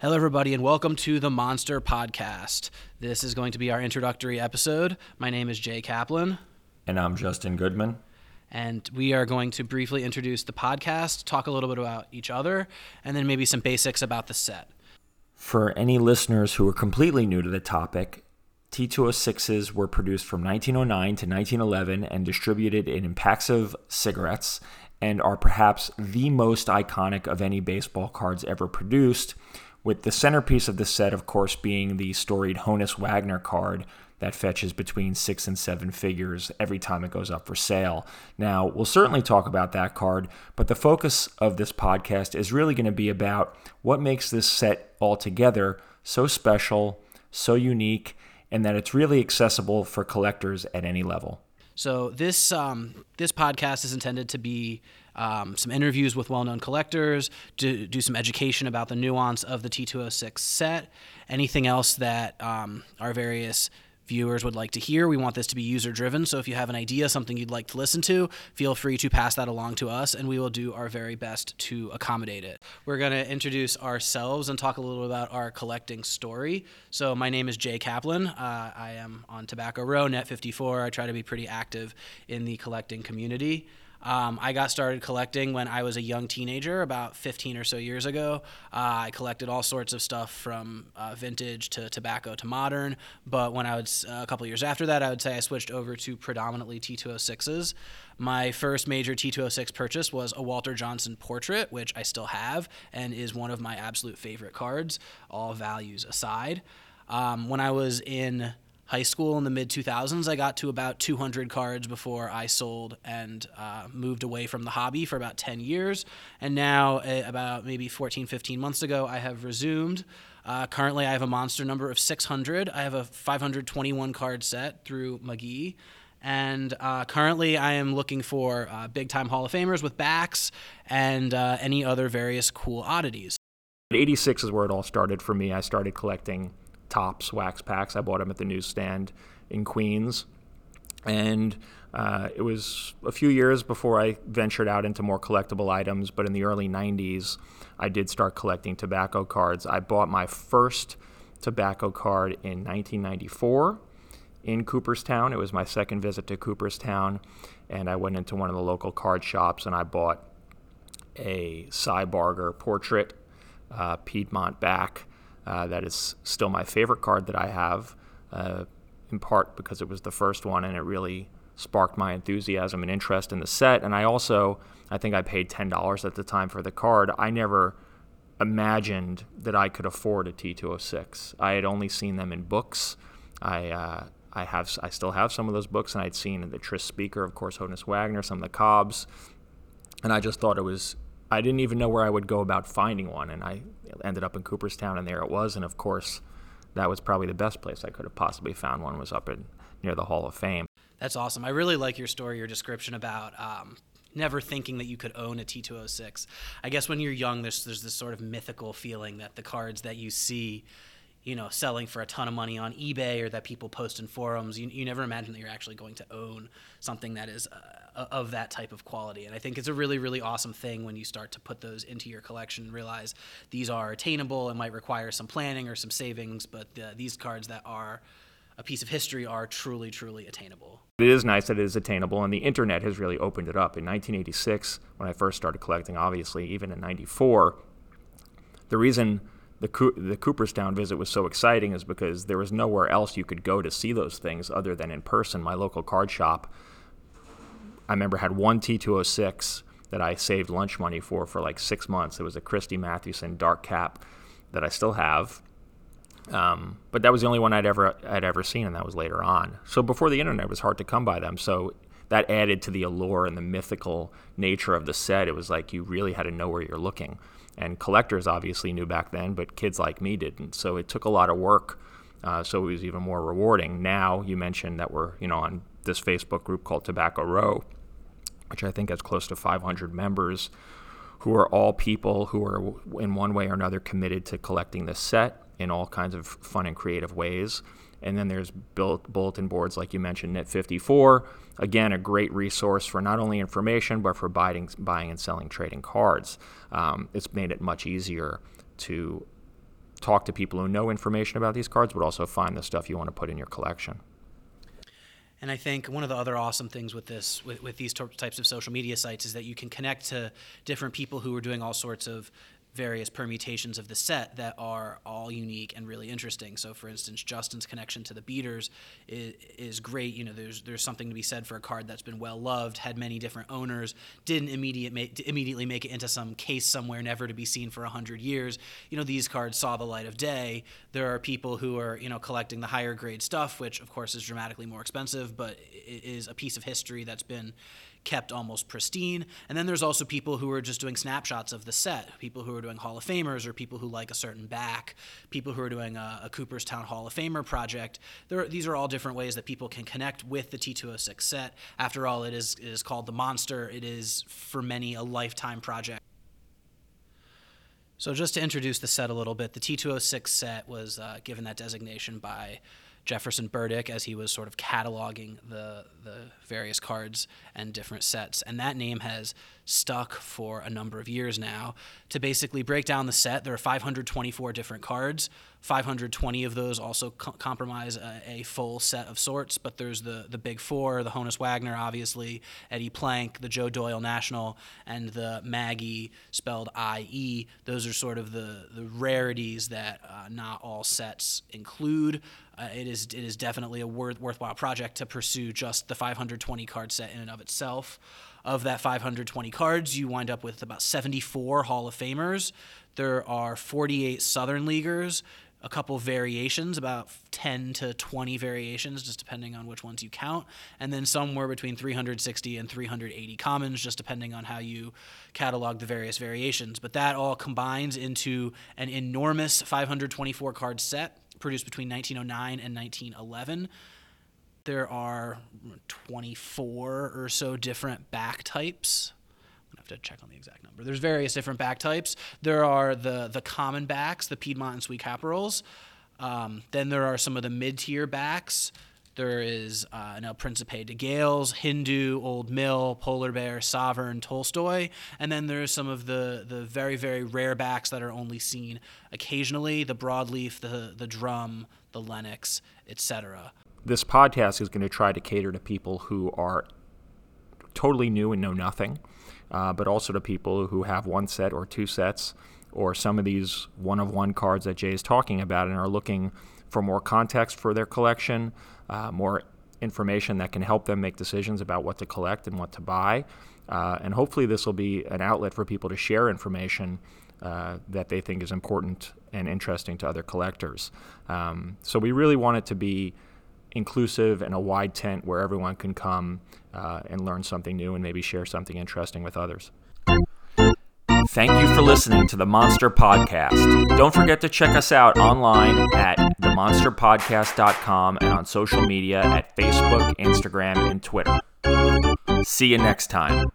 Hello, everybody, and welcome to the Monster Podcast. This is going to be our introductory episode. My name is Jay Kaplan, And I'm Justin Goodman. and we are going to briefly introduce the podcast, talk a little bit about each other, and then maybe some basics about the set. For any listeners who are completely new to the topic, T206s were produced from 1909 to 1911 and distributed in Impaxive cigarettes and are perhaps the most iconic of any baseball cards ever produced, with the centerpiece of the set, of course, being the storied Honus Wagner card that fetches between six and seven figures every time it goes up for sale. Now, we'll certainly talk about that card, but the focus of this podcast is really going to be about what makes this set altogether so special, so unique, and that it's really accessible for collectors at any level. So this um, this podcast is intended to be um, some interviews with well-known collectors, do, do some education about the nuance of the T206 set, anything else that um, our various viewers would like to hear. We want this to be user driven, so if you have an idea, something you'd like to listen to, feel free to pass that along to us, and we will do our very best to accommodate it. We're going to introduce ourselves and talk a little about our collecting story. So, my name is Jay Kaplan. Uh, I am on Tobacco Row, Net54. I try to be pretty active in the collecting community. Um, I got started collecting when I was a young teenager, about 15 or so years ago. Uh, I collected all sorts of stuff from uh, vintage to tobacco to modern. But when I was uh, a couple years after that, I would say I switched over to predominantly T206s. My first major T206 purchase was a Walter Johnson portrait, which I still have and is one of my absolute favorite cards, all values aside. Um, when I was in high school in the mid 2000s, I got to about 200 cards before I sold and uh, moved away from the hobby for about 10 years. And now, uh, about maybe 14, 15 months ago, I have resumed. Uh, currently, I have a monster number of 600. I have a 521 card set through McGee. And uh, currently, I am looking for uh, big time Hall of Famers with backs and uh, any other various cool oddities. 86 is where it all started for me. I started collecting Topps wax packs. I bought them at the newsstand in Queens. And uh, it was a few years before I ventured out into more collectible items, but in the early 90s, I did start collecting tobacco cards. I bought my first tobacco card in 1994 in Cooperstown. It was my second visit to Cooperstown, and I went into one of the local card shops and I bought a Cy Barger portrait, uh, Piedmont back. Uh, that is still my favorite card that I have, uh, in part because it was the first one and it really sparked my enthusiasm and interest in the set. And I also, I think I paid $10 at the time for the card. I never imagined that I could afford a T206. I had only seen them in books. I, uh, I have, I still have some of those books, and I'd seen the Tris Speaker, of course, Honus Wagner, some of the Cobbs, and I just thought it was I didn't even know where I would go about finding one, and I ended up in Cooperstown, and there it was. And of course, that was probably the best place I could have possibly found one was up in near the Hall of Fame. That's awesome. I really like your story, your description about um, never thinking that you could own a T206. I guess when you're young, there's there's this sort of mythical feeling that the cards that you see you know, selling for a ton of money on eBay or that people post in forums. You, you never imagine that you're actually going to own something that is uh, of that type of quality. And I think it's a really, really awesome thing when you start to put those into your collection and realize these are attainable. It might require some planning or some savings, but the, these cards that are a piece of history are truly, truly attainable. It is nice that it is attainable, and the internet has really opened it up. In 1986, when I first started collecting, obviously, even in 94, the reason the, the Cooperstown visit was so exciting is because there was nowhere else you could go to see those things other than in person. My local card shop, I remember, had one T206 that I saved lunch money for for like six months. It was a Christy Mathewson dark cap that I still have. Um, but that was the only one I'd ever I'd ever seen, and that was later on. So before the internet, it was hard to come by them. So that added to the allure and the mythical nature of the set. It was like you really had to know where you're looking and collectors obviously knew back then, but kids like me didn't. So it took a lot of work. Uh, so it was even more rewarding. Now you mentioned that we're you know on this Facebook group called Tobacco Row, which I think has close to 500 members, who are all people who are in one way or another committed to collecting this set in all kinds of fun and creative ways. And then there's built bulletin boards like you mentioned, Net54. Again, a great resource for not only information but for buying, buying and selling trading cards. Um, it's made it much easier to talk to people who know information about these cards, but also find the stuff you want to put in your collection. And I think one of the other awesome things with this, with, with these types of social media sites, is that you can connect to different people who are doing all sorts of various permutations of the set that are all unique and really interesting. So, for instance, Justin's connection to the beaters is, is, great. You know, there's there's something to be said for a card that's been well loved, had many different owners, didn't immediate ma- immediately make it into some case somewhere, never to be seen for hundred years. You know, these cards saw the light of day. There are people who are you know collecting the higher grade stuff, which of course is dramatically more expensive, but is a piece of history that's been kept almost pristine. And then there's also people who are just doing snapshots of the set, people who are doing Hall of Famers or people who like a certain back, people who are doing a, a Cooperstown Hall of Famer project. These are all different ways that people can connect with the T206 set. After all, it is, it is called the Monster. It is, for many, a lifetime project. So, just to introduce the set a little bit, the T206 set was uh, given that designation by Jefferson Burdick as he was sort of cataloging the the various cards and different sets. And that name has stuck for a number of years now. To basically break down the set, there are 524 different cards. 520 of those also co- comprise a, a, full set of sorts, but there's the, the big four the Honus Wagner, obviously, Eddie Plank, the Joe Doyle National, and the Maggie, spelled IE. Those are sort of the, the rarities that uh, not all sets include. Uh, it is it is definitely a worth, worthwhile project to pursue just the 520 card set in and of itself. Of that 520 cards, you wind up with about 74 Hall of Famers. There are 48 Southern Leaguers, a couple variations, about 10 to 20 variations, just depending on which ones you count, and then somewhere between 360 and 380 commons, just depending on how you catalog the various variations. But that all combines into an enormous 524 card set produced between 1909 and 1911. There are 24 or so different back types. I'm gonna have to check on the exact number. There's various different back types. There are the the common backs, the Piedmont and Sweet Caporals. Um, then there are some of the mid-tier backs. There is uh, El Principe de Gales, Hindu, Old Mill, Polar Bear, Sovereign, Tolstoy, and then there's some of the the very very rare backs that are only seen occasionally: the broadleaf, the the drum, the Lenox, etc. This podcast is going to try to cater to people who are totally new and know nothing, uh, but also to people who have one set or two sets, or some of these one of one cards that Jay is talking about, and are looking for more context for their collection, uh, more information that can help them make decisions about what to collect and what to buy. Uh, and hopefully, this will be an outlet for people to share information uh, that they think is important and interesting to other collectors. Um, so, we really want it to be inclusive and a wide tent where everyone can come uh, and learn something new and maybe share something interesting with others. Thank you for listening to the Monster Podcast. Don't forget to check us out online at themonsterpodcast.com and on social media at Facebook, Instagram, and Twitter. See you next time.